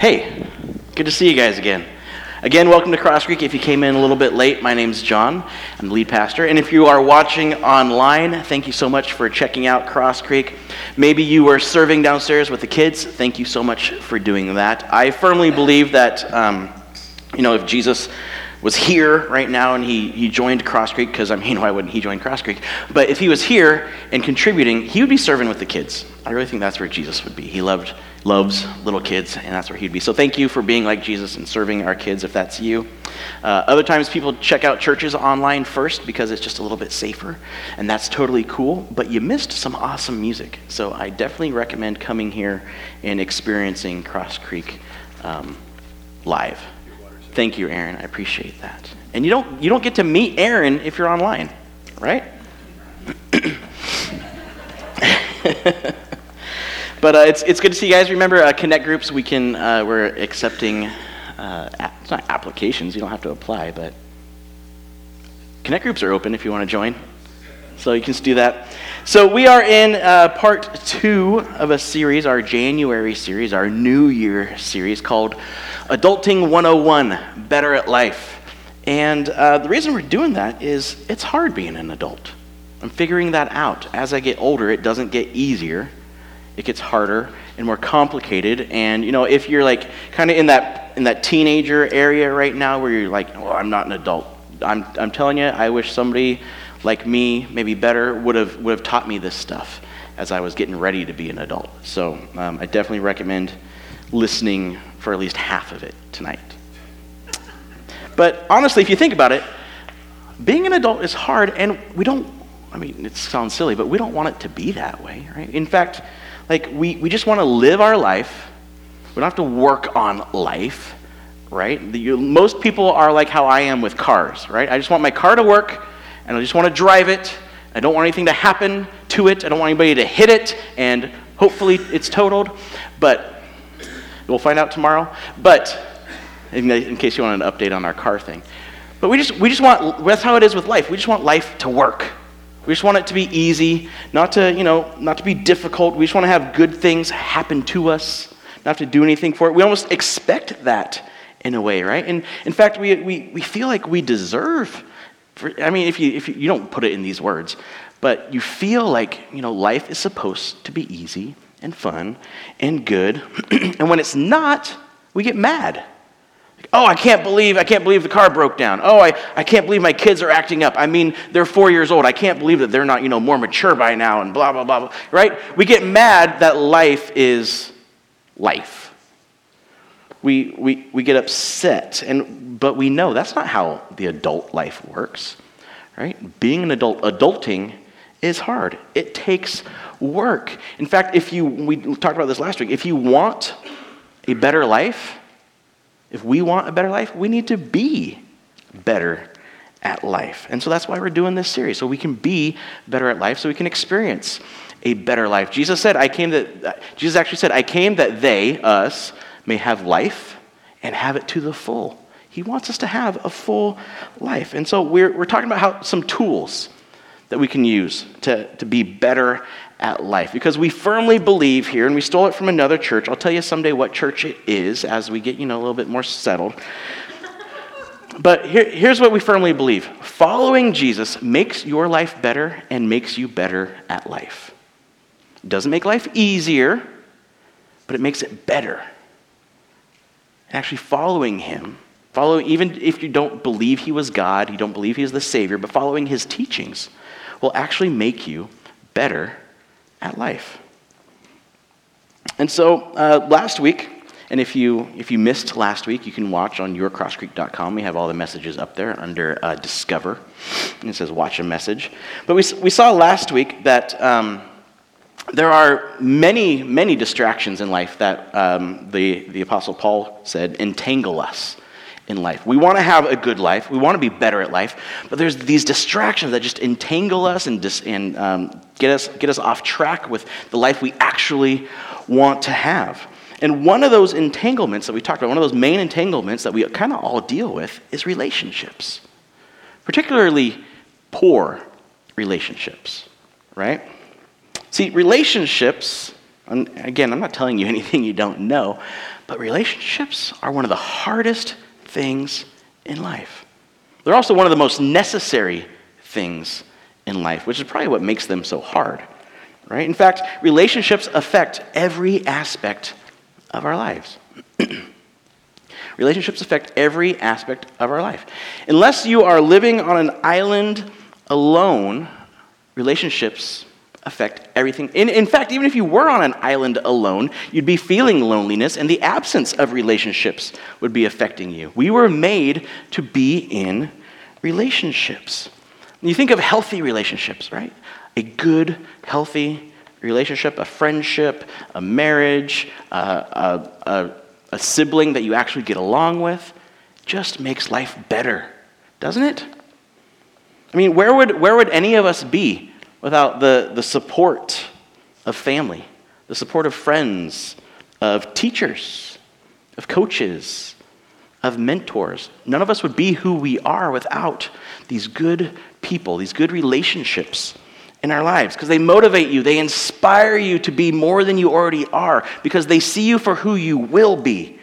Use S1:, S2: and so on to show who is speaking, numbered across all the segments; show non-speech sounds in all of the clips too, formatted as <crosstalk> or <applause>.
S1: Hey, good to see you guys again. Again, welcome to Crosscreek. If you came in a little bit late, my name's John. I'm the lead pastor. And if you are watching online, thank you so much for checking out Crosscreek. Maybe you were serving downstairs with the kids. Thank you so much for doing that. I firmly believe that, um, you know, if Jesus was here right now and he, he joined Crosscreek, because I mean, <laughs> why wouldn't he join Crosscreek? But if he was here and contributing, he would be serving with the kids. I really think that's where Jesus would be. He loved, loves little kids, and that's where he'd be. So thank you for being like Jesus and serving our kids if that's you. Uh, other times people check out churches online first because it's just a little bit safer, and that's totally cool, but you missed some awesome music. So I definitely recommend coming here and experiencing Crosscreek um, live. Thank you, Aaron. I appreciate that. And you don't, you don't get to meet Aaron if you're online, right? <laughs> but uh, it's, it's good to see you guys. Remember, uh, Connect groups, we can, uh, we're accepting, uh, a- it's not applications, you don't have to apply, but Connect groups are open if you want to join. So you can just do that. So we are in uh, part two of a series, our January series, our New Year series called Adulting 101 Better at Life. And uh, the reason we're doing that is it's hard being an adult. I'm figuring that out. As I get older, it doesn't get easier, it gets harder and more complicated. And you know, if you're like kind of in that in that teenager area right now where you're like, oh, I'm not an adult. I'm, I'm telling you, I wish somebody like me, maybe better, would have, would have taught me this stuff as I was getting ready to be an adult. So um, I definitely recommend listening for at least half of it tonight. But honestly, if you think about it, being an adult is hard, and we don't, I mean, it sounds silly, but we don't want it to be that way, right? In fact, like, we, we just want to live our life. We don't have to work on life, right? The, you, most people are like how I am with cars, right? I just want my car to work, and I just want to drive it. I don't want anything to happen to it. I don't want anybody to hit it, and hopefully it's totaled. But we'll find out tomorrow. But in, in case you want an update on our car thing. But we just, we just want, that's how it is with life. We just want life to work. We just want it to be easy, not to, you know, not to be difficult. We just want to have good things happen to us, not to do anything for it. We almost expect that in a way, right? And in fact, we, we, we feel like we deserve, for, I mean, if, you, if you, you don't put it in these words, but you feel like, you know, life is supposed to be easy and fun and good. <clears throat> and when it's not, we get mad. Oh, I can't believe, I can't believe the car broke down. Oh, I, I can't believe my kids are acting up. I mean, they're four years old. I can't believe that they're not, you know, more mature by now and blah, blah, blah, blah. Right? We get mad that life is life. We, we, we get upset, and, but we know that's not how the adult life works. Right? Being an adult, adulting is hard. It takes work. In fact, if you, we talked about this last week, if you want a better life, if we want a better life, we need to be better at life. And so that's why we're doing this series, so we can be better at life, so we can experience a better life. Jesus said, I came that, Jesus actually said, I came that they, us, may have life and have it to the full. He wants us to have a full life. And so we're, we're talking about how some tools that we can use to, to be better at life. Because we firmly believe here, and we stole it from another church. I'll tell you someday what church it is as we get, you know, a little bit more settled. <laughs> But here, here's what we firmly believe following Jesus makes your life better and makes you better at life. It doesn't make life easier, but it makes it better. Actually, following him, following, even if you don't believe he was God, you don't believe he is the Savior, but following his teachings will actually make you better at life. And so uh, last week, and if you, if you missed last week, you can watch on yourcrosscreek.com. We have all the messages up there under uh, Discover. And it says Watch a Message. But we, we saw last week that um, there are many, many distractions in life that um, the, the Apostle Paul said entangle us in life. We want to have a good life. We want to be better at life. But there's these distractions that just entangle us and, dis, and um, get, us, get us off track with the life we actually want to have. And one of those entanglements that we talked about, one of those main entanglements that we kind of all deal with is relationships, particularly poor relationships, right? See, relationships, again, I'm not telling you <laughs> anything you don't know, But relationships are one of the hardest things in life. They're also one of the most necessary things in life, which is probably what makes them so hard. Right? In fact, relationships affect every aspect of our lives. <clears throat> relationships affect every aspect of our life. Unless you are living on an island alone, relationships affect everything. In, in fact, even if you were on an island alone, you'd be feeling loneliness, and the absence of relationships would be affecting you. We were made to be in relationships. you think of healthy relationships, right? A good, healthy relationship, a friendship, a marriage, a, a, a sibling that you actually get along with, just makes life better, doesn't it? I mean, where would, where would any of us be without the, the support of family, the support of friends, of teachers, of coaches, of mentors. None of us would be who we are without these good people, these good relationships in our lives because they motivate you, they inspire you to be more than you already are because they see you for who you will be,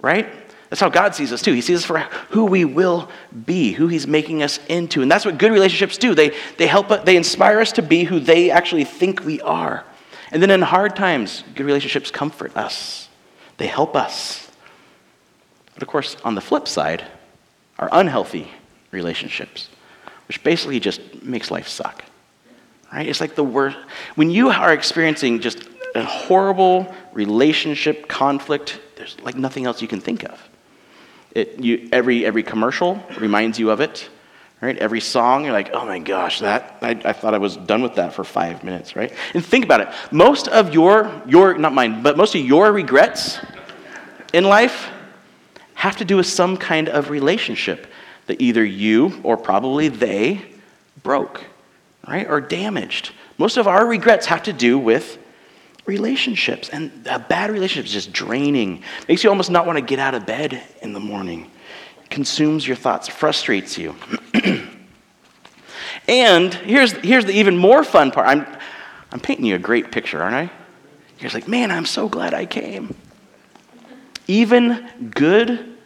S1: right? That's how God sees us too. He sees us for who we will be, who He's making us into. And that's what good relationships do. They, they help us, they inspire us to be who they actually think we are. And then in hard times, good relationships comfort us. They help us. But of course, on the flip side, are unhealthy relationships, which basically just makes life suck. Right? It's like the worst. When you are experiencing just a horrible relationship conflict, there's like nothing else you can think of. It, you, every, every commercial reminds you of it, right? Every song, you're like, oh my gosh, that, I, I thought I was done with that for five minutes, right? And think about it. Most of your, your, not mine, but most of your regrets in life have to do with some kind of relationship that either you or probably they broke, right? Or damaged. Most of our regrets have to do with relationships. And a bad relationship is just draining. Makes you almost not want to get out of bed in the morning. Consumes your thoughts, frustrates you. <clears throat> and here's, here's the even more fun part. I'm, I'm painting you a great picture, aren't I? You're like, man, I'm so glad I came. Even good,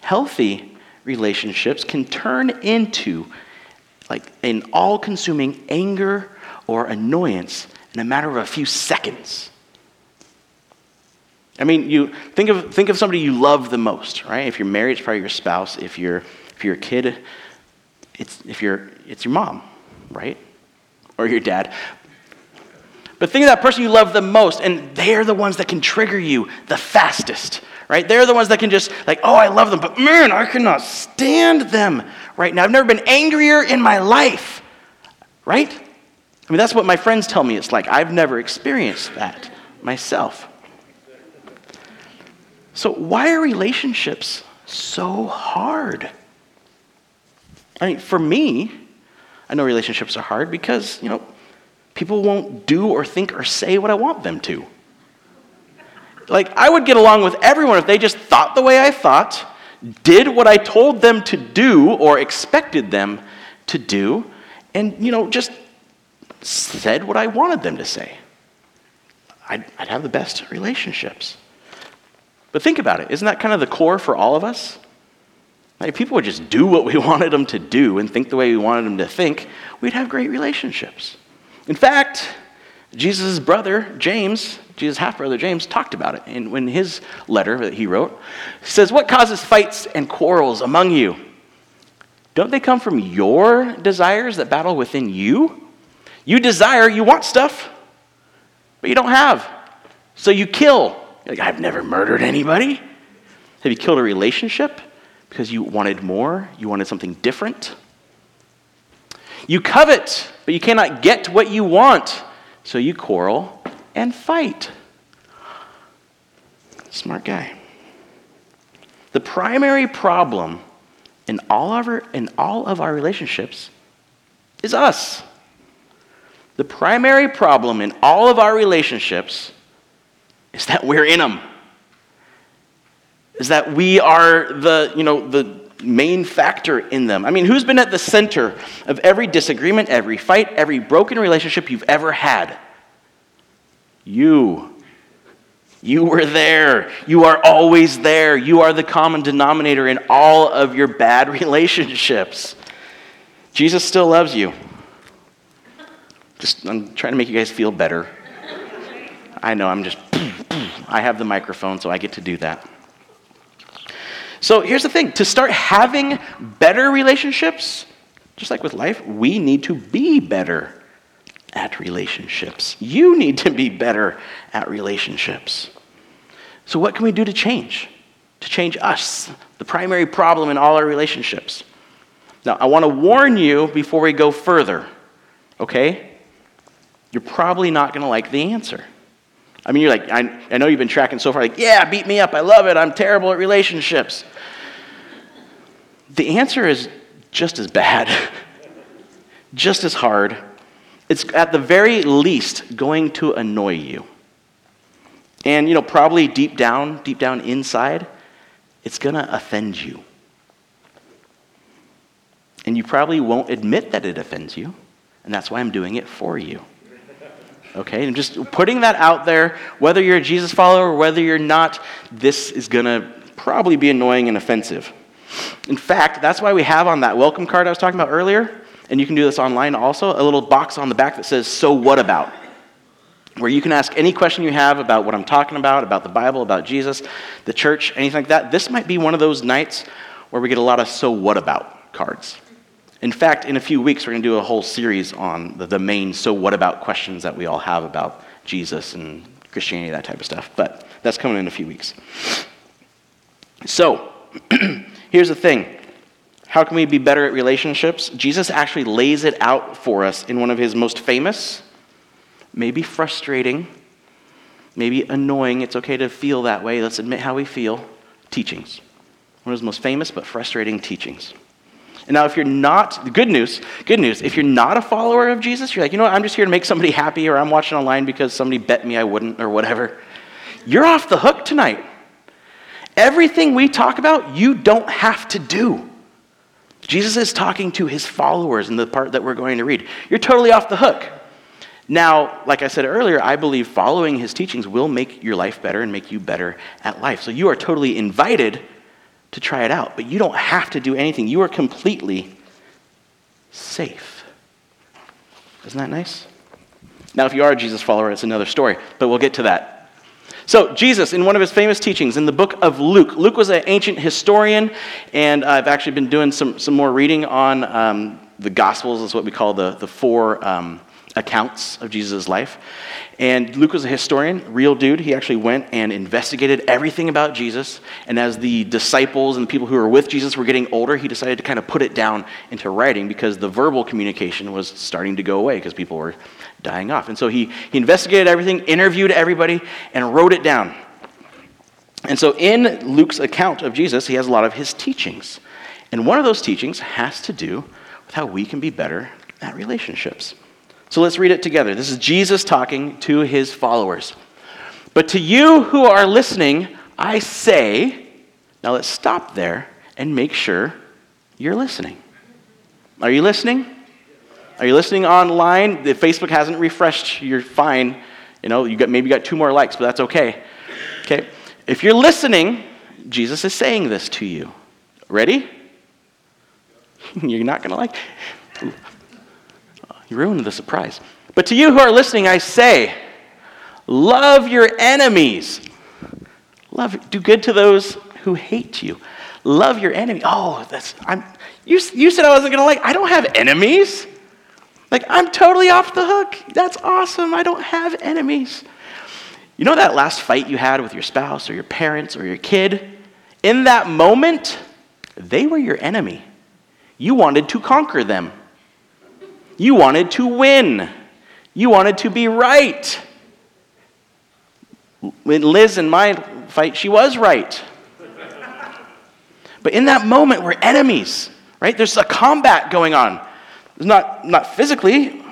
S1: healthy relationships can turn into like an all consuming anger or annoyance in a matter of a few seconds. I mean, you think of, think of somebody you love the most, right? If you're married, it's probably your spouse. If you're, if you're a kid, it's, if you're, it's your mom, right? Or your dad. But think of that person you love the most, and they're the ones that can trigger you the fastest, right? They're the ones that can just, like, oh, I love them, but man, I cannot stand them right now. I've never been angrier in my life, right? I mean, that's what my friends tell me it's like. I've never experienced that myself. So, why are relationships so hard? I mean, for me, I know relationships are hard because, you know, people won't do or think or say what I want them to. Like, I would get along with everyone if they just thought the way I thought, did what I told them to do or expected them to do, and, you know, just said what I wanted them to say. I'd, I'd have the best relationships. But think about it. Isn't that kind of the core for all of us? Like, if people would just do what we <laughs> wanted them to do and think the way we wanted them to think, we'd have great relationships. In fact, Jesus' brother, James, Jesus' half brother, James, talked about it in, in his letter that he wrote. He says, What causes fights and quarrels among you? Don't they come from your desires that battle within you? You desire, you want stuff, but you don't have. So you kill. Like, I've never murdered anybody. Have you killed a relationship because you wanted more? You wanted something different? You covet, but you cannot get what you want. So you quarrel and fight. Smart guy. The primary problem in all of our, in all of our relationships is us. The primary problem in all of our relationships is that we're in them. Is that we are the, you know, the main factor in them. I mean, who's been at the center of every disagreement, every fight, every broken relationship you've ever had? You. You were there. You are always there. You are the common denominator in all of your bad <laughs> relationships. Jesus still loves you. Just, I'm trying to make you guys feel better. I know, I'm just, <clears throat> I have the microphone, so I get to do that. So here's the thing to start having better relationships, just like with life, we need to be better at relationships. You need to be better at relationships. So, what can we do to change? To change us, the primary problem in all our relationships. Now, I want to warn you before we go further, okay? You're probably not going to like the answer. I mean, you're like, I, I know you've been tracking so far, like, yeah, beat me up. I love it. I'm terrible at relationships. The answer is just as bad, <laughs> just as hard. It's at the very least going to annoy you. And, you know, probably deep down, deep down inside, it's going to offend you. And you probably won't admit that it offends you. And that's why I'm doing it for you. Okay? And just putting that out there, whether you're a Jesus follower or whether you're not, this is going to probably be annoying and offensive. In fact, that's why we have on that welcome card I was talking about earlier, and you can do this online also, a little box on the back that says, So what about? Where you can ask any question you have about what I'm talking about, about the Bible, about Jesus, the church, anything like that. This might be one of those nights where we get a lot of So what about cards. In fact, in a few weeks, we're going to do a whole series on the, the main so what about questions that we all have about Jesus and Christianity, that type of stuff. But that's coming in a few weeks. So, <clears throat> here's the thing how can we be better at relationships? Jesus actually lays it out for us in one of his most famous, maybe frustrating, maybe annoying. It's okay to feel that way. Let's admit how we feel. Teachings. One of his most famous but frustrating teachings. And now, if you're not, good news, good news, if you're not a follower of Jesus, you're like, you know what, I'm just here to make somebody happy, or I'm watching online because somebody bet me I wouldn't, or whatever. You're off the hook tonight. Everything we talk about, you don't have to do. Jesus is talking to his followers in the part that we're going to read. You're totally off the hook. Now, like I said earlier, I believe following his teachings will make your life better and make you better at life. So you are totally invited to try it out, but you don't have to do anything. You are completely safe. Isn't that nice? Now, if you are a Jesus follower, it's another story, but we'll get to that so, Jesus, in one of his famous teachings in the book of Luke, Luke was an ancient historian, and I've actually been doing some, some more reading on um, the Gospels, is what we call the, the four um, accounts of Jesus' life. And Luke was a historian, real dude. He actually went and investigated everything about Jesus. And as the disciples and the people who were with Jesus were getting older, he decided to kind of put it down into writing because the verbal communication was starting to go away because people were dying off. And so he, he investigated everything, interviewed everybody, and wrote it down. And so in Luke's account of Jesus, he has a lot of his teachings. And one of those teachings has to do with how we can be better at relationships. So let's read it together. This is Jesus talking to his followers. But to you who are listening, I say, now let's stop there and make sure you're listening. Are you listening? Are you listening online? If Facebook hasn't refreshed, you're fine. You know, you got maybe you got two more likes, but that's okay. Okay. If you're listening, Jesus is saying this to you. Ready? <laughs> you're not going to like. You ruined the surprise. But to you who are listening, I say, love your enemies. Love, do good to those who hate you. Love your enemy. Oh, that's I'm. You, you said I wasn't going to like. I don't have enemies. Like, I'm totally off the hook. That's awesome. I don't have enemies. You know that last fight you had with your spouse or your parents or your kid? In that moment, they were your enemy. You wanted to conquer them. You wanted to win. You wanted to be right. When Liz and my fight, she was right. But in that moment, we're enemies, right? There's a combat going on. Not, not physically,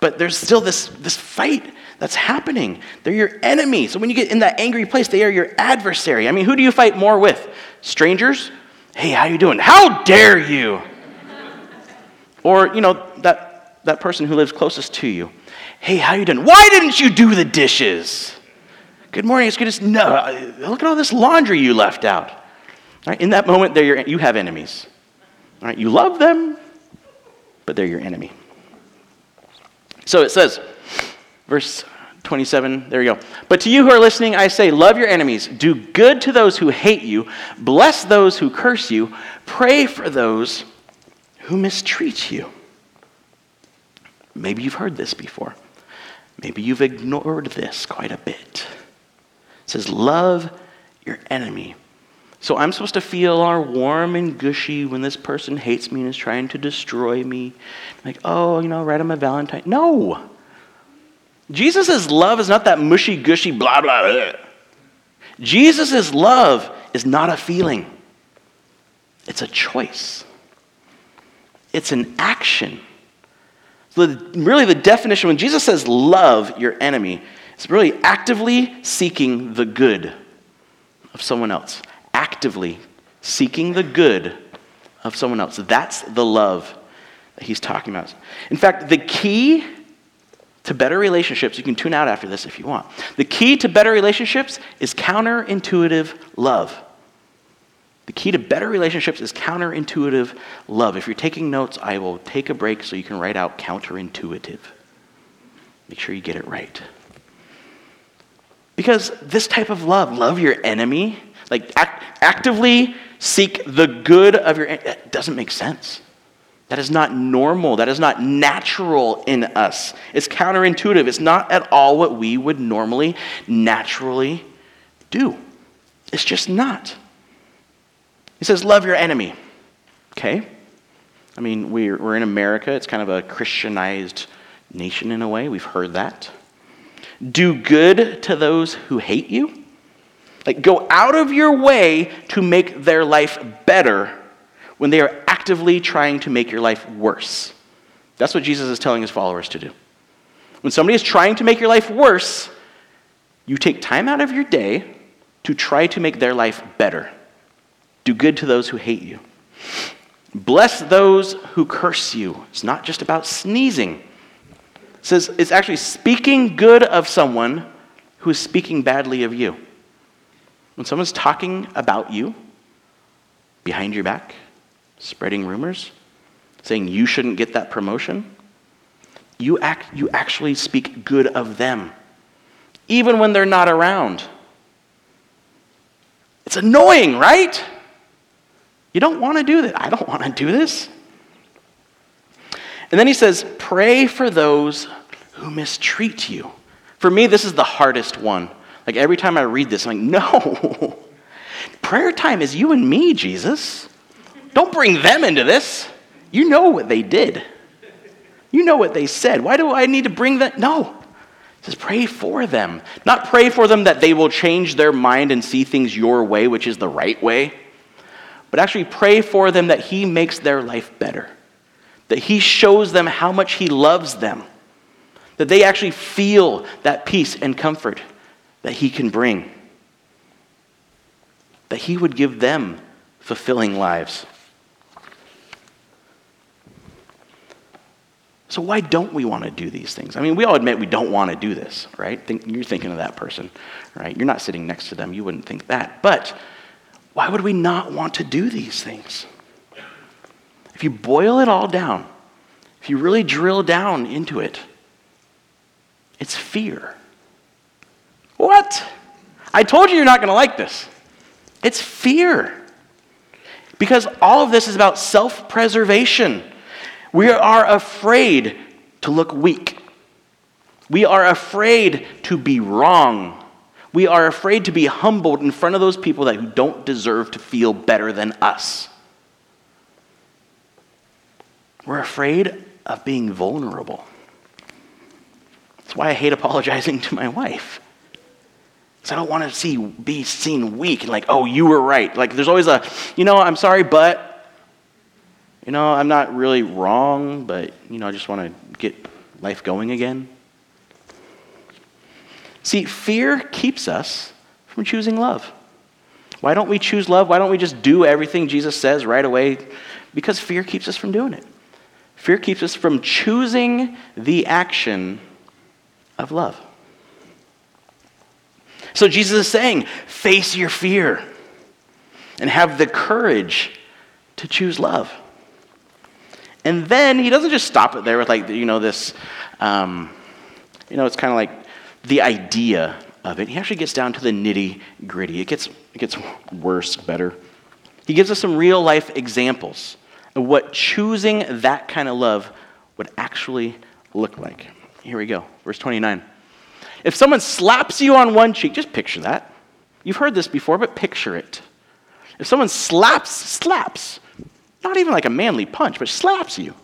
S1: but there's still this, this fight that's happening. They're your enemy. So when you get in that angry place, they are your adversary. I mean, who do you fight more with? Strangers? Hey, how you doing? How dare you? or, you know, that, that person who lives closest to you. Hey, how you doing? Why didn't you do the dishes? Good morning, it's good to No, uh, look at all this laundry you left out. In that moment, they're your, you have enemies. You love them, but they're your enemy. So it says, verse 27, there you go. But to you who are listening, I say, love your enemies, do good to those who hate you, bless those who curse you, pray for those who mistreat you. Maybe you've heard this before. Maybe you've ignored this quite a bit. It says, Love your enemy. So I'm supposed to feel all warm and gushy when this person hates me and is trying to destroy me. Like, oh, you know, write him a Valentine. No. Jesus' love is not that mushy gushy blah, blah, blah. Jesus' love is not a feeling, it's a choice, it's an action. So the, really, the definition, when Jesus says love your enemy, it's really actively seeking the good of someone else. Actively seeking the good of someone else. That's the love that he's talking about. In fact, the key to better relationships, you can tune out after this if you want. The key to better relationships is counterintuitive love. The key to better relationships is counterintuitive love. If you're taking notes, I will take a break so you can write out counterintuitive. Make sure you get it right. Because this type of love, love your enemy, like act, actively seek the good of your enemy, that doesn't make sense. That is not normal. That is not natural in us. It's counterintuitive. It's not at all what we would normally, naturally do. It's just not. He says, Love your enemy. Okay? I mean, we're, we're in America. It's kind of a Christianized nation in a way. We've heard that. Do good to those who hate you. Like, go out of your way to make their life better when they are actively trying to make your life worse. That's what Jesus is telling his followers to do. When somebody is trying to make your life worse, you take time out of your day to try to make their life better. Do good to those who hate you. Bless those who curse you. It's not just about sneezing. It says it's actually speaking good of someone who is speaking badly of you. When someone's talking about you behind your back, spreading rumors, saying you shouldn't get that promotion, you, act, you actually speak good of them, even when they're not around. It's annoying, right? You don't want to do that. I don't want to do this. And then he says, Pray for those who mistreat you. For me, this is the hardest one. Like every time I read this, I'm like, <laughs> no. Prayer time is you and me, Jesus. Don't bring them into this. You know what they did. You know what they said. Why do I need to bring that? No. It says pray for them. Not pray for them that they will change their mind and see things your way, which is the right way but actually pray for them that He makes their life better, that He shows them how much He loves them, that they actually feel that peace and comfort that He can bring, that He would give them fulfilling lives. So, why don't we want to do these things? I mean, we all admit we don't want to do this, right? Think, you're thinking of that person, right? You're not sitting next to them, you wouldn't think that. But why would we not want to do these things? If you boil it all down, if you really drill down into it, it's fear. What? I told you you're not going to like this. It's fear. Because all of this is about self preservation. We are afraid to look weak. We are afraid to be wrong. We are afraid to be humbled in front of those people that who don't deserve to feel better than us. We're afraid of being vulnerable. That's why I hate apologizing to my wife. Because I don't want to see be seen weak and like, oh, you were right. Like there's always a, you know, I'm sorry, but you know, I'm not really wrong, but you know, I just want to get life going again. See, fear keeps us from choosing love. Why don't we choose love? Why don't we just do everything Jesus says right away? Because fear keeps us from doing it. Fear keeps us from choosing the action of love. So Jesus is saying, face your fear and have the courage to choose love. And then he doesn't just stop it there with like, you know, this, um, you know, it's kind of like the idea of it. He actually gets down to the nitty gritty. It gets, it gets worse, better. He gives us some real life examples of what choosing that kind of love would actually look like. Here we go, verse 29. If someone slaps you on one cheek, just picture that. You've heard this before, but picture it. If someone slaps, slaps, not even like a manly punch, but slaps you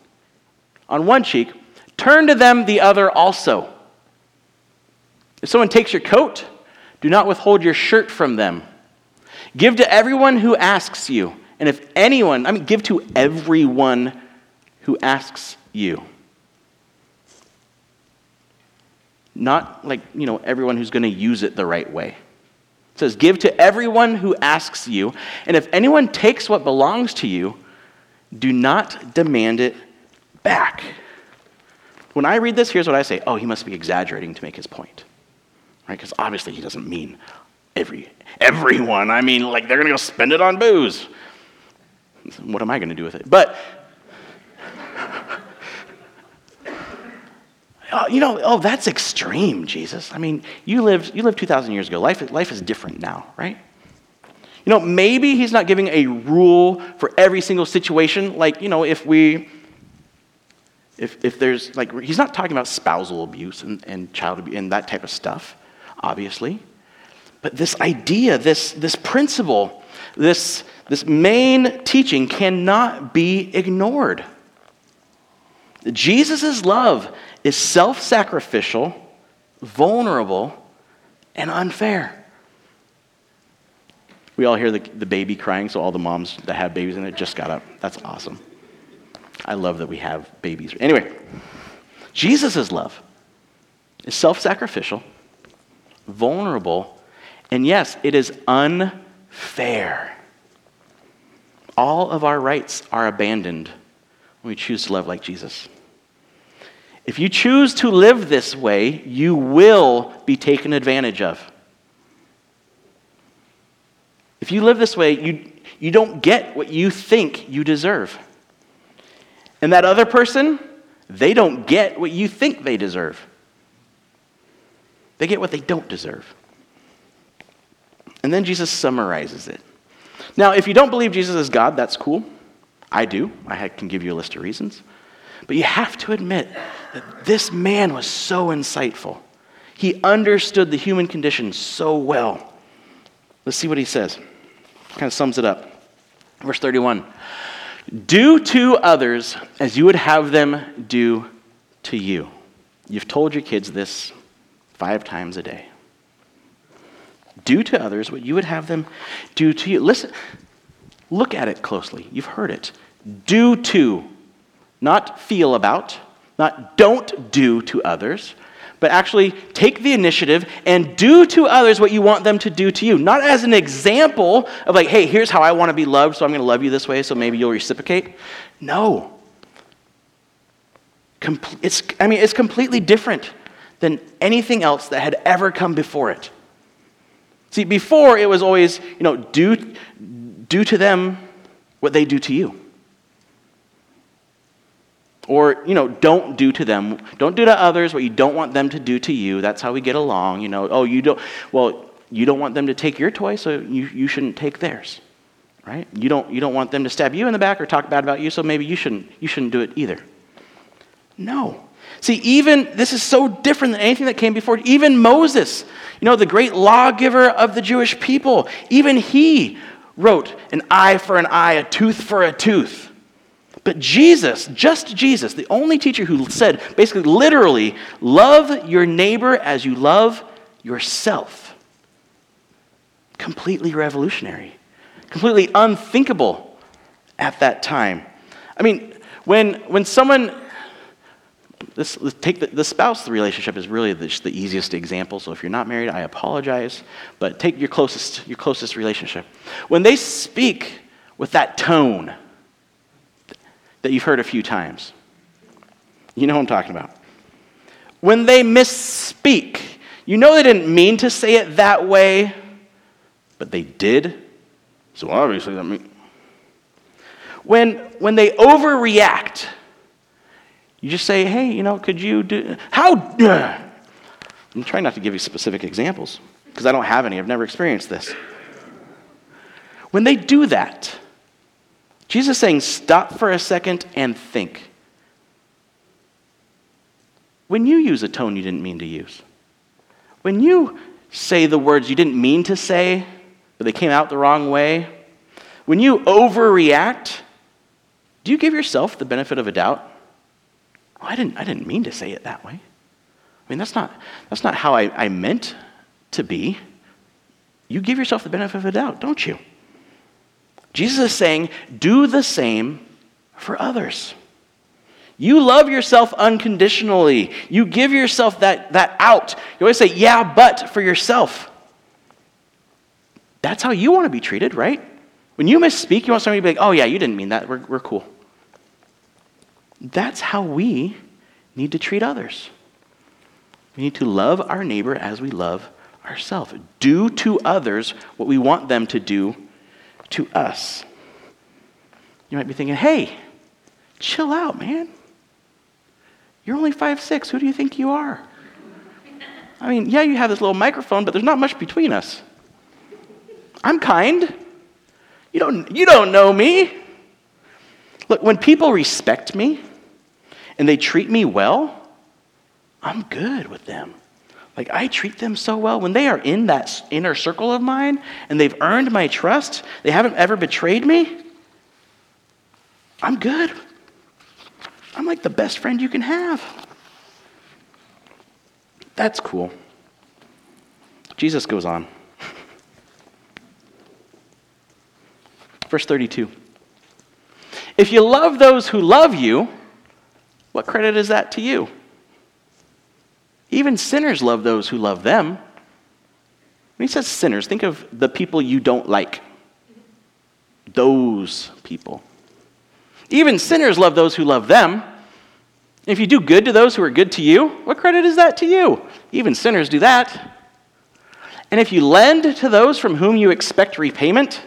S1: on one cheek, turn to them the other also. If someone takes your coat, do not withhold your shirt from them. Give to everyone who asks you. And if anyone, I mean, give to everyone who asks you. Not like, you know, everyone who's going to use it the right way. It says, Give to everyone who asks you. And if anyone takes what belongs to you, do not demand it back. When I read this, here's what I say Oh, he must be exaggerating to make his point. Right? Because obviously he doesn't mean every, everyone. I mean, like they're to go spend it on booze. What am I to do with it? But, <laughs> oh, you know, oh, that's extreme, Jesus. I mean, you lived, you lived 2,000 years ago. Life, life is different now, right? You know, maybe he's not giving a rule for every single situation. Like, you know, if we, if, if there's, like, he's not talking about spousal abuse and, and child abuse and that type of stuff, obviously. But this idea, this, this principle, this, this main teaching cannot be ignored. Jesus' love is self sacrificial, vulnerable, and unfair. We all hear the, the baby crying, so all the moms that have babies in it just got up. That's awesome. I love that we have babies. Anyway, Jesus' love is self sacrificial, vulnerable, and yes, it is unfair. All of our rights are abandoned when we choose to love like Jesus. If you choose to live this way, you will be taken advantage of. If you live this way, you, you don't get what you think you deserve. And that other person, they don't get what you think they deserve. They get what they don't deserve. And then Jesus summarizes it. Now, if you don't believe Jesus is God, that's cool. I do. I can give you a list of reasons. But you have to admit that this man was so insightful. He understood the human condition so well. Let's see what he says kind of sums it up. Verse 31 Do to others as you would have them do to you. You've told your kids this five times a day. Do to others what you would have them do to you. Listen, look at it closely. You've heard it. Do to, not feel about, not don't do to others, but actually take the initiative and do to others what you want them to do to you. Not as an example of, like, hey, here's how I want to be loved, so I'm going to love you this way, so maybe you'll reciprocate. No. it's, I mean, it's completely different than anything else that had ever come before it. See, before it was always, you know, do, do to them what they do to you. Or, you know, don't do to them, don't do to others what you don't want them to do to you. That's how we get along. You know, oh, you don't, well, you don't want them to take your toy, so you, you shouldn't take theirs. Right? You don't, you don't want them to stab you in the back or talk bad about you, so maybe you shouldn't, you shouldn't do it either. No. See, even this is so different than anything that came before. Even Moses, you know, the great lawgiver of the Jewish people, even he wrote an eye for an eye, a tooth for a tooth. But Jesus, just Jesus, the only teacher who said, basically, literally, love your neighbor as you love yourself. Completely revolutionary, completely unthinkable at that time. I mean, when, when someone, this, take the, the spouse relationship is really the, the easiest example. So if you're not married, I apologize. But take your closest, your closest relationship. When they speak with that tone, that you've heard a few times. You know what I'm talking about. When they misspeak, You know they didn't mean to say it that way, but they did. So obviously that means. When, when they overreact, you just say, hey, you know, could you do. How. I'm trying not to give you specific examples because I don't have any. I've never experienced this. When they do that, Jesus is saying, stop for a second and think. When you use a tone you didn't mean to use, when you say the words you didn't mean to say, but they came out the wrong way, when you overreact, do you give yourself the benefit of a doubt? I, didn't, I didn't mean to say it that way. I mean, that's not, that's not how I, I meant to be. You give yourself the benefit of the doubt, don't you? Jesus is saying, do the same for others. You love yourself unconditionally. You give yourself that, that out. You always say, yeah, but for yourself. That's how you want to be treated, right? When you misspeak, you want somebody to be like, oh, yeah, you didn't mean that. We're, we're cool. That's how we need to treat others. We need to love our neighbor as we love ourselves. Do to others what we want them to do to us. You might be thinking, hey, chill out, man. You're only five six. Who do you think you are? I mean, yeah, you have this little microphone, but there's not much between us. I'm kind. You don't, you don't know me. Look, when people respect me and they treat me well, I'm good with them. Like, I treat them so well. When they are in that inner circle of mine and they've earned my trust, they haven't ever betrayed me, I'm good. I'm like the best friend you can have. That's cool. Jesus goes on. <laughs> Verse 32. If you love those who love you, what credit is that to you? Even sinners love those who love them. When he says sinners, think of the people you don't like. Those people. Even sinners love those who love them. If you do good to those who are good to you, what credit is that to you? Even sinners do that. And if you lend to those from whom you expect repayment,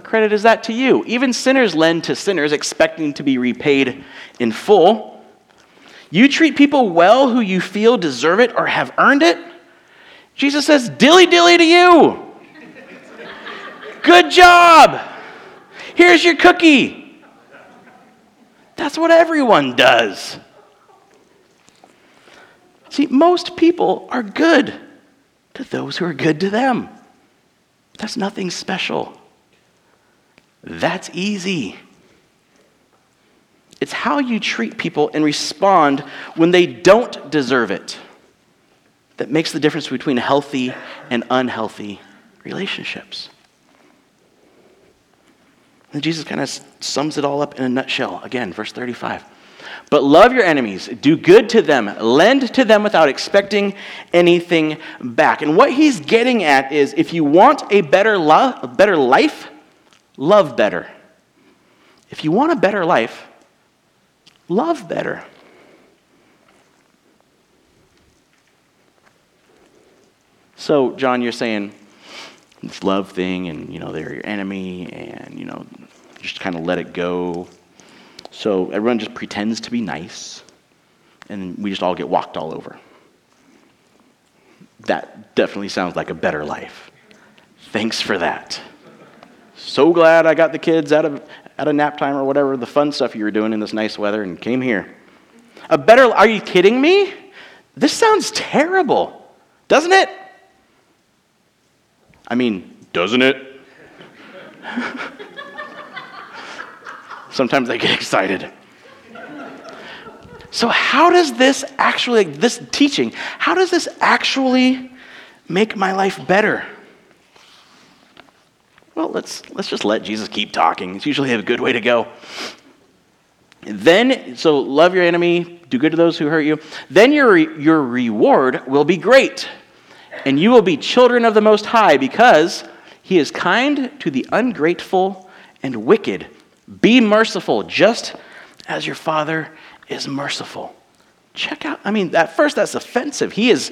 S1: what credit is that to you? Even sinners lend to sinners expecting to be repaid in full. You treat people well who you feel deserve it or have earned it. Jesus says, dilly dilly to you. <laughs> Good job. Here's your cookie. That's what everyone does. See, most people are good to those who are good to them. That's nothing special. That's easy. It's how you treat people and respond when they don't deserve it that makes the difference between healthy and unhealthy relationships. And Jesus kind of sums it all up in a nutshell. Again, verse 35. But love your enemies, do good to them, lend to them without expecting anything back. And what he's getting at is if you want a better, lo- a better life, love better. If you want a better life, love better. So, John, you're saying this love thing and you know they're your enemy and you know just kind of let it go so everyone just pretends to be nice and we just all get walked all over that definitely sounds like a better life thanks for that so glad i got the kids out of out of nap time or whatever the fun stuff you were doing in this nice weather and came here a better are you kidding me this sounds terrible doesn't it I mean, doesn't it? <laughs> Sometimes I get excited. So, how does this actually, this teaching, how does this actually make my life better? Well, let's, let's just let Jesus keep talking. It's usually a good way to go. Then, so love your enemy, do good to those who hurt you. Then your, your reward will be great and you will be children of the Most High because he is kind to the ungrateful and wicked. Be merciful, just as your Father is merciful. check out, I mean, at first that's offensive. He is,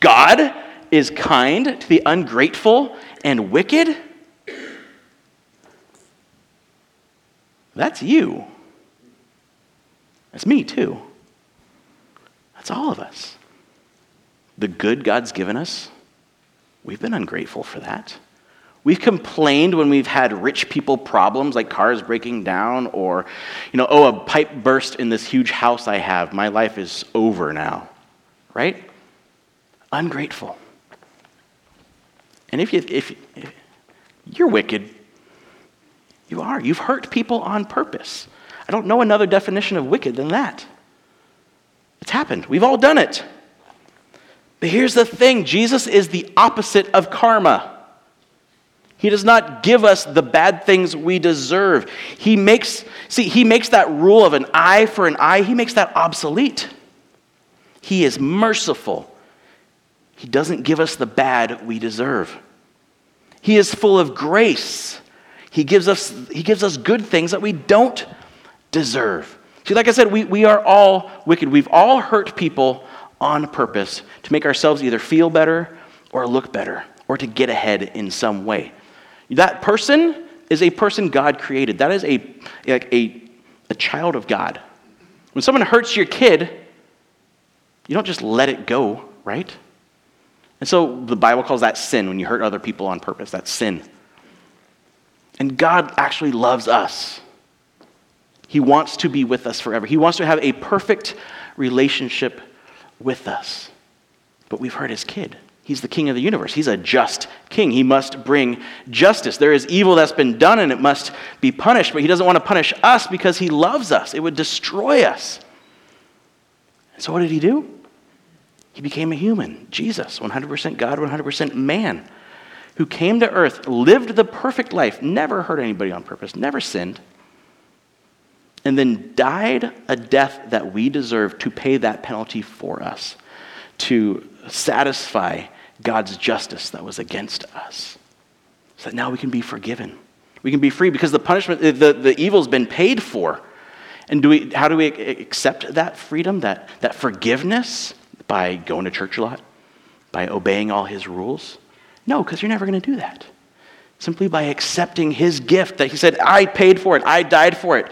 S1: God is kind to the ungrateful and wicked. That's you. That's me too. That's all of us. The good God's given us, we've been ungrateful for that. We've complained when we've had rich people problems like cars breaking down or, you know, oh, a pipe burst in this huge house I have. My life is over now. Right? Ungrateful. And if, you, if, if you're wicked, you are. You've hurt people on purpose. I don't know another definition of wicked than that. It's happened. We've all done it. But here's the thing Jesus is the opposite of karma. He does not give us the bad things we deserve. He makes, see, he makes that rule of an eye for an eye, he makes that obsolete. He is merciful. He doesn't give us the bad we deserve. He is full of grace. He gives us, he gives us good things that we don't deserve. See, like I said, we, we are all wicked. We've all hurt people on purpose to make ourselves either feel better or look better or to get ahead in some way. That person is a person God created. That is a, like a, a child of God. When someone hurts your kid, you don't just let it go, right? And so the Bible calls that sin when you hurt other people on purpose. That's sin. And God actually loves us. He wants to be with us forever. He wants to have a perfect relationship with us. But we've hurt his kid. He's the king of the universe. He's a just king. He must bring justice. There is evil that's been done and it must be punished, but he doesn't want to punish us because he loves us. It would destroy us. And So, what did he do? He became a human, Jesus, 100% God, 100% man, who came to earth, lived the perfect life, never hurt anybody on purpose, never sinned, and then died a death that we deserve to pay that penalty for us, to satisfy God's justice that was against us. So that now we can be forgiven. We can be free because the punishment, eh, the, the evil's been paid for. And do we, how do we accept that freedom, that, that forgiveness? By going to church a lot? By obeying all his rules? No, because you're never going to do that. Simply by accepting his gift that he said, I paid for it, I died for it.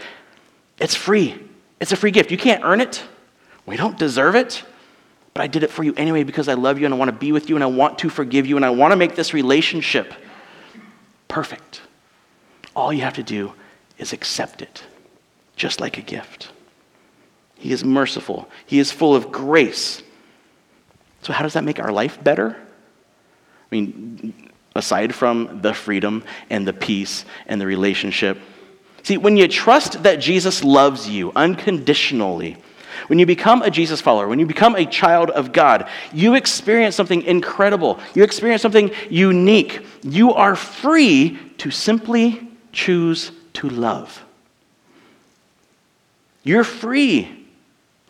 S1: It's free. It's a free gift. You can't earn it. We don't deserve it. But I did it for you anyway because I love you and I want to be with you and I want to forgive you and I want to make this relationship perfect. All you have to do is accept it, just like a gift. He is merciful, He is full of grace. So, how does that make our life better? I mean, aside from the freedom and the peace and the relationship. See, when you trust that Jesus loves you unconditionally, when you become a Jesus follower, when you become a child of God, you experience something incredible. You experience something unique. You are free to simply choose to love. You're free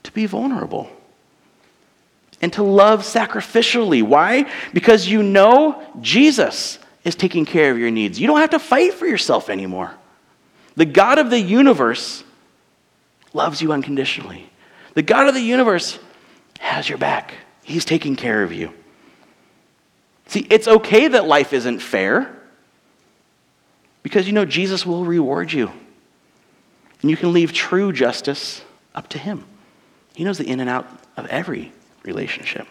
S1: to be vulnerable and to love sacrificially. Why? Because you know Jesus is taking care of your needs. You don't have to fight for yourself anymore. The God of the universe loves you unconditionally. The God of the universe has your back, He's taking care of you. See, it's okay that life isn't fair because you know Jesus will reward you. And you can leave true justice up to Him. He knows the in and out of every relationship.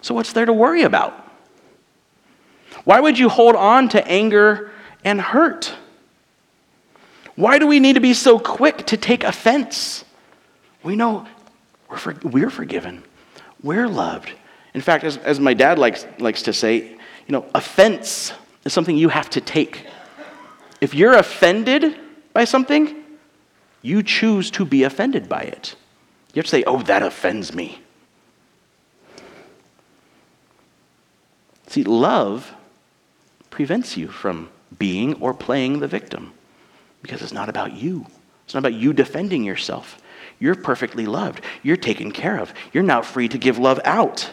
S1: So, what's there to worry about? Why would you hold on to anger and hurt? Why do we need to be so quick to take offense? We know we're, for, we're forgiven, we're loved. In fact, as, as my dad likes, likes to say, you know, offense is something you have to take. If you're offended by something, you choose to be offended by it. You have to say, oh, that offends me. See, love prevents you from being or playing the victim because it's not about you. It's not about you defending yourself. You're perfectly loved. You're taken care of. You're now free to give love out.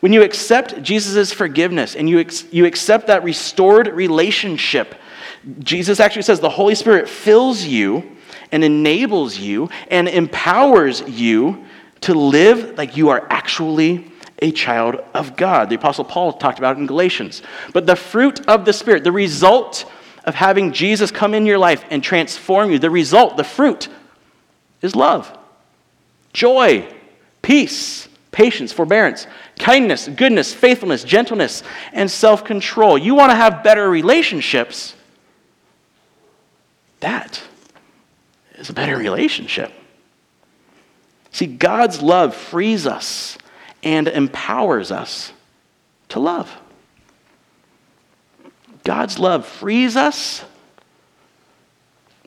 S1: When you accept Jesus' forgiveness and you, ex- you accept that restored relationship, Jesus actually says the Holy Spirit fills you and enables you and empowers you to live like you are actually a child of God. The Apostle Paul talked about it in Galatians. But the fruit of the Spirit, the result of having Jesus come in your life and transform you, the result, the fruit, is love, joy, peace, patience, forbearance, kindness, goodness, faithfulness, gentleness, and self control. You want to have better relationships? That is a better relationship. See, God's love frees us and empowers us to love. God's love frees us.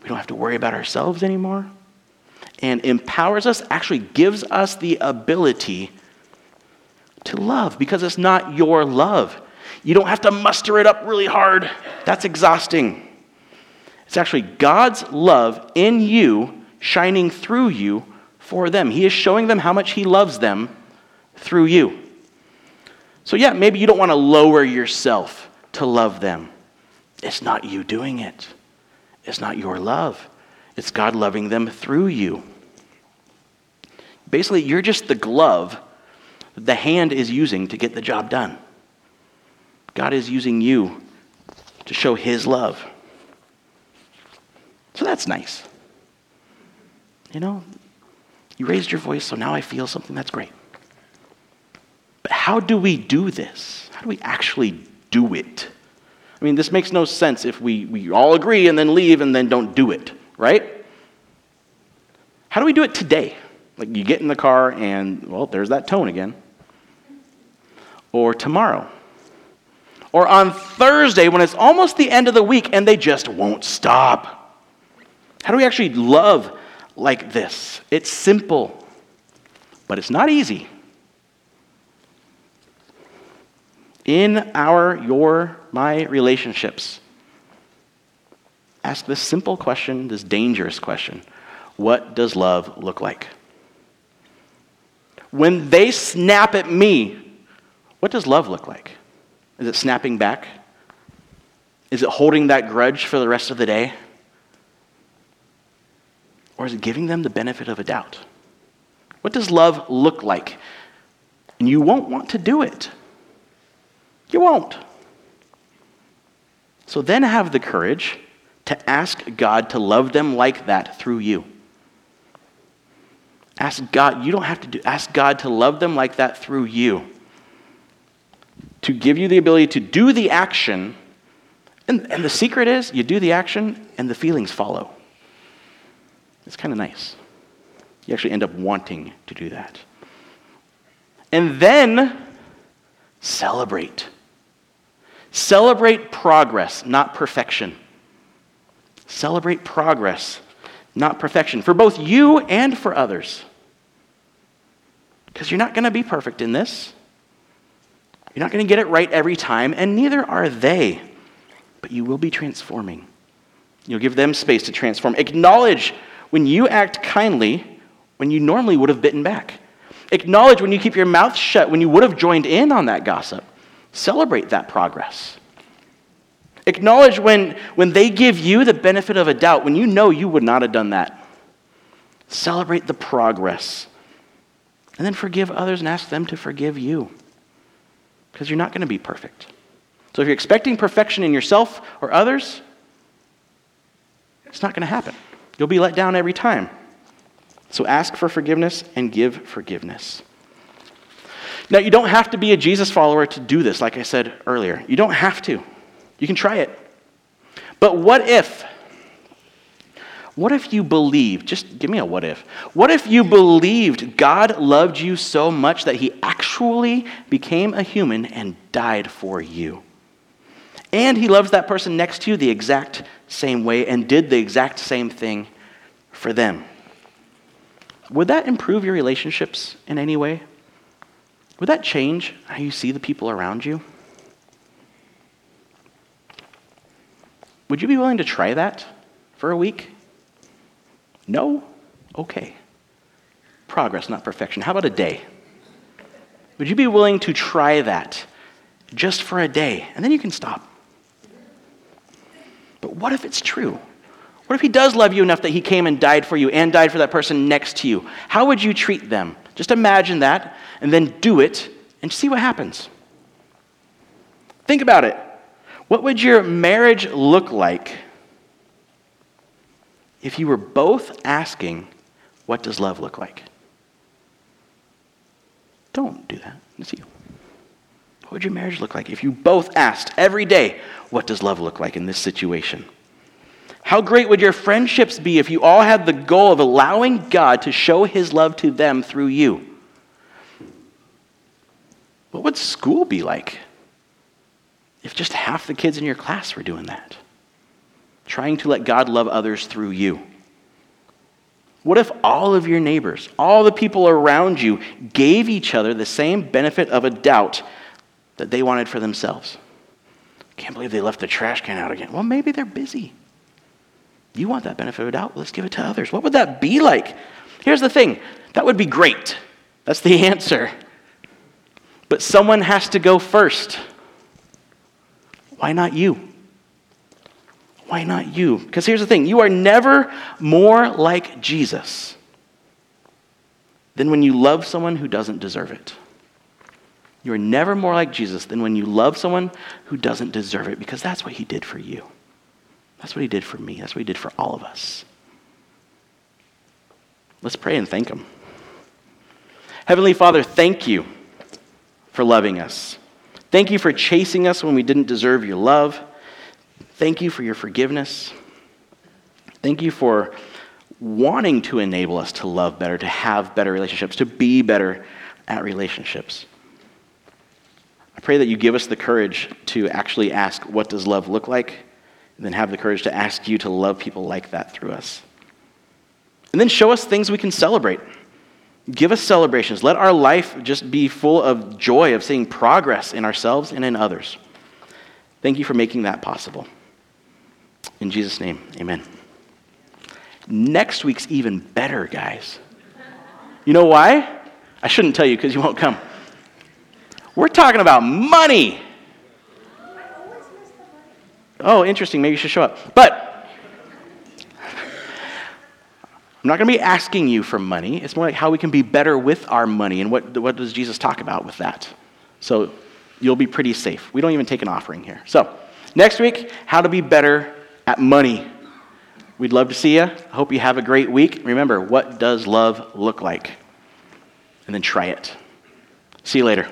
S1: We don't have to worry about ourselves anymore. And empowers us, actually gives us the ability to love because it's not your love. You don't have to muster it up really hard, that's exhausting. It's actually God's love in you, shining through you for them. He is showing them how much He loves them through you. So, yeah, maybe you don't want to lower yourself to love them. It's not you doing it, it's not your love. It's God loving them through you. Basically, you're just the glove that the hand is using to get the job done. God is using you to show His love. So that's nice. You know, you raised your voice, so now I feel something that's great. But how do we do this? How do we actually do it? I mean, this makes no sense if we, we all agree and then leave and then don't do it, right? How do we do it today? Like you get in the car and, well, there's that tone again. Or tomorrow. Or on Thursday when it's almost the end of the week and they just won't stop. How do we actually love like this? It's simple, but it's not easy. In our, your, my relationships, ask this simple question, this dangerous question What does love look like? When they snap at me, what does love look like? Is it snapping back? Is it holding that grudge for the rest of the day? Or is it giving them the benefit of a doubt? What does love look like? And you won't want to do it. You won't. So then have the courage to ask God to love them like that through you. Ask God, you don't have to do, ask God to love them like that through you. To give you the ability to do the action. And, and the secret is you do the action and the feelings follow. It's kind of nice. You actually end up wanting to do that. And then celebrate. Celebrate progress, not perfection. Celebrate progress, not perfection, for both you and for others. Because you're not going to be perfect in this. You're not going to get it right every time, and neither are they. But you will be transforming. You'll give them space to transform. Acknowledge when you act kindly when you normally would have bitten back. Acknowledge when you keep your mouth shut when you would have joined in on that gossip. Celebrate that progress. Acknowledge when, when they give you the benefit of a doubt, when you know you would not have done that. Celebrate the progress. And then forgive others and ask them to forgive you. Because you're not going to be perfect. So if you're expecting perfection in yourself or others, it's not going to happen. You'll be let down every time. So ask for forgiveness and give forgiveness. Now, you don't have to be a Jesus follower to do this, like I said earlier. You don't have to. You can try it. But what if? What if you believed? Just give me a what if. What if you believed God loved you so much that he actually became a human and died for you? And he loves that person next to you the exact same way and did the exact same thing for them. Would that improve your relationships in any way? Would that change how you see the people around you? Would you be willing to try that for a week? No? Okay. Progress, not perfection. How about a day? Would you be willing to try that just for a day? And then you can stop. But what if it's true? What if he does love you enough that he came and died for you and died for that person next to you? How would you treat them? Just imagine that and then do it and see what happens. Think about it. What would your marriage look like if you were both asking, What does love look like? Don't do that. It's you. What would your marriage look like if you both asked every day, What does love look like in this situation? How great would your friendships be if you all had the goal of allowing God to show his love to them through you? What would school be like if just half the kids in your class were doing that? Trying to let God love others through you. What if all of your neighbors, all the people around you, gave each other the same benefit of a doubt that they wanted for themselves? Can't believe they left the trash can out again. Well, maybe they're busy. You want that benefit of doubt? Let's give it to others. What would that be like? Here's the thing that would be great. That's the <laughs> answer. But someone has to go first. Why not you? Why not you? Because here's the thing you are never more like Jesus than when you love someone who doesn't deserve it. You are never more like Jesus than when you love someone who doesn't deserve it because that's what he did for you. That's what he did for me. That's what he did for all of us. Let's pray and thank him. Heavenly Father, thank you for loving us. Thank you for chasing us when we didn't deserve your love. Thank you for your forgiveness. Thank you for wanting to enable us to love better, to have better relationships, to be better at relationships. I pray that you give us the courage to actually ask, What does love look like? And then have the courage to ask you to love people like that through us. And then show us things we can celebrate. Give us celebrations. Let our life just be full of joy of seeing progress in ourselves and in others. Thank you for making that possible. In Jesus' name, amen. Next week's even better, guys. You know why? I shouldn't tell you because you won't come. We're talking about money. Oh, interesting. Maybe you should show up. But I'm not going to be asking you for money. It's more like how we can be better with our money and what, what does Jesus talk about with that. So you'll be pretty safe. We don't even take an offering here. So next week, how to be better at money. We'd love to see you. I hope you have a great week. Remember, what does love look like? And then try it. See you later.